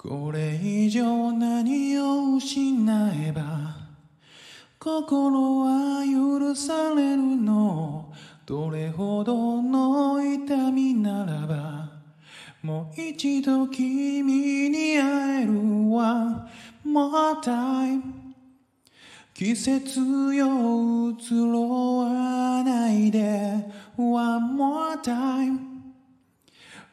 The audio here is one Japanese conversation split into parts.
これ以上何を失えば心は許されるの？どれほどの痛みならばもう一度君に会える One more time 季節よ移ろわないで。One more time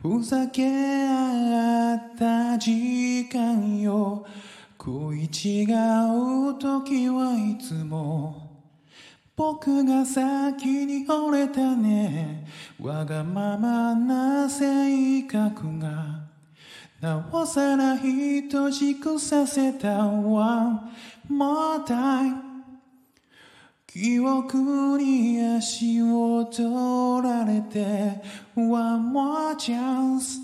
ふざけ合った時間よ。食い違う時はいつも僕が先に折れたね。わがままな性格が。なおさら等しくさせた One more time 記憶に足を取られて One more chance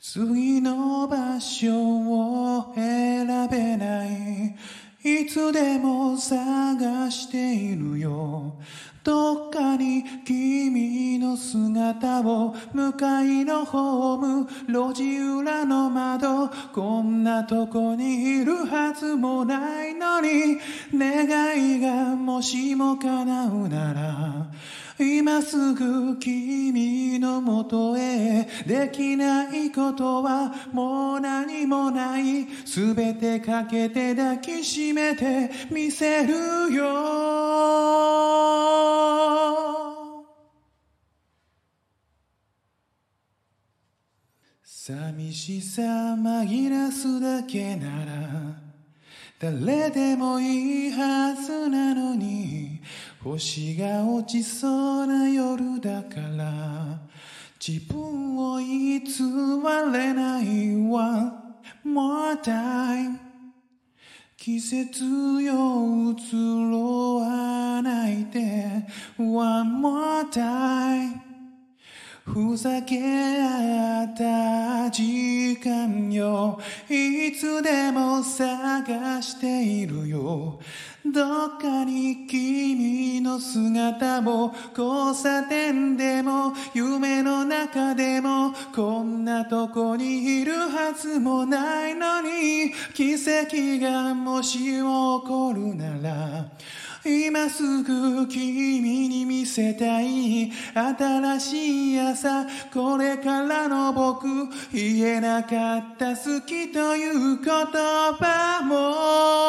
次の場所を選べない。いつでも探しているよ。どっかに君姿を向かいのホーム路地裏の窓こんなとこにいるはずもないのに。願いがもしも叶うなら今すぐ君のもとへできないことはもう何もない。すべてかけて抱きしめてみせるよ。寂しさ紛らすだけなら誰でもいいはずなのに星が落ちそうな夜だから自分を偽れない One more time. 季節よ移ろわないで。One more time. ふざけ合った時間よ。いつでも探しているよ。どっかに君の姿も交差点でも夢の中でもこんなとこにいるはずもないのに奇跡がもし起こるなら今すぐ君に見せたい新しい朝これからの僕言えなかった好きという言葉も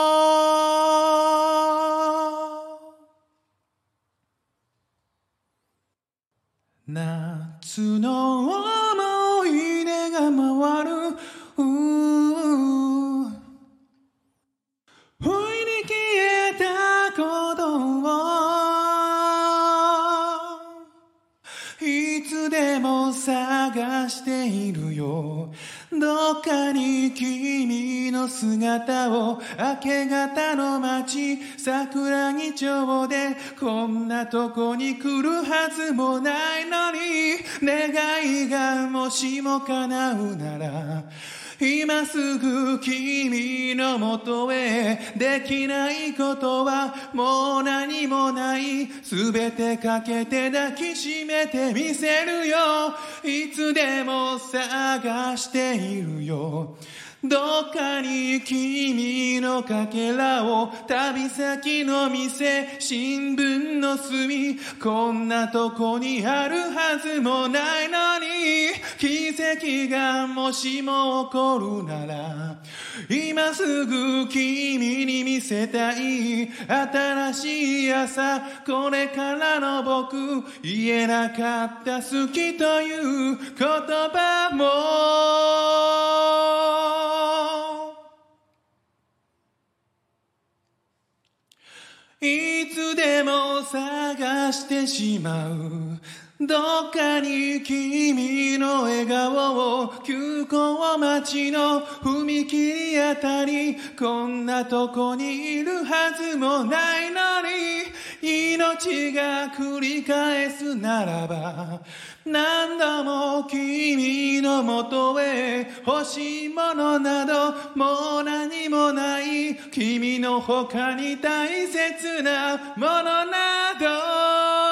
夏の探しているよ。どっかに君の姿を明け方の街桜木町でこんなとこに来るはずもないのに願いがもしも叶うなら今すぐ君のもとへできないことはもう何もないすべてかけて抱きしめてみせるよ。いつでも探しているよ。どっかに君のかけらを旅先の店新聞の隅こんなとこにあるはずもないのに奇跡がもしも起こるなら今すぐ君に見せたい新しい朝これからの僕言えなかった好きという言葉も。いつでも探してしまう。どっかに君の笑顔を急行待ちの踏切あたり。こんなとこにいるはずもないのに。命が繰り返すならば何度も君のもとへ欲しいものなどもう何もない君の他に大切なものなど。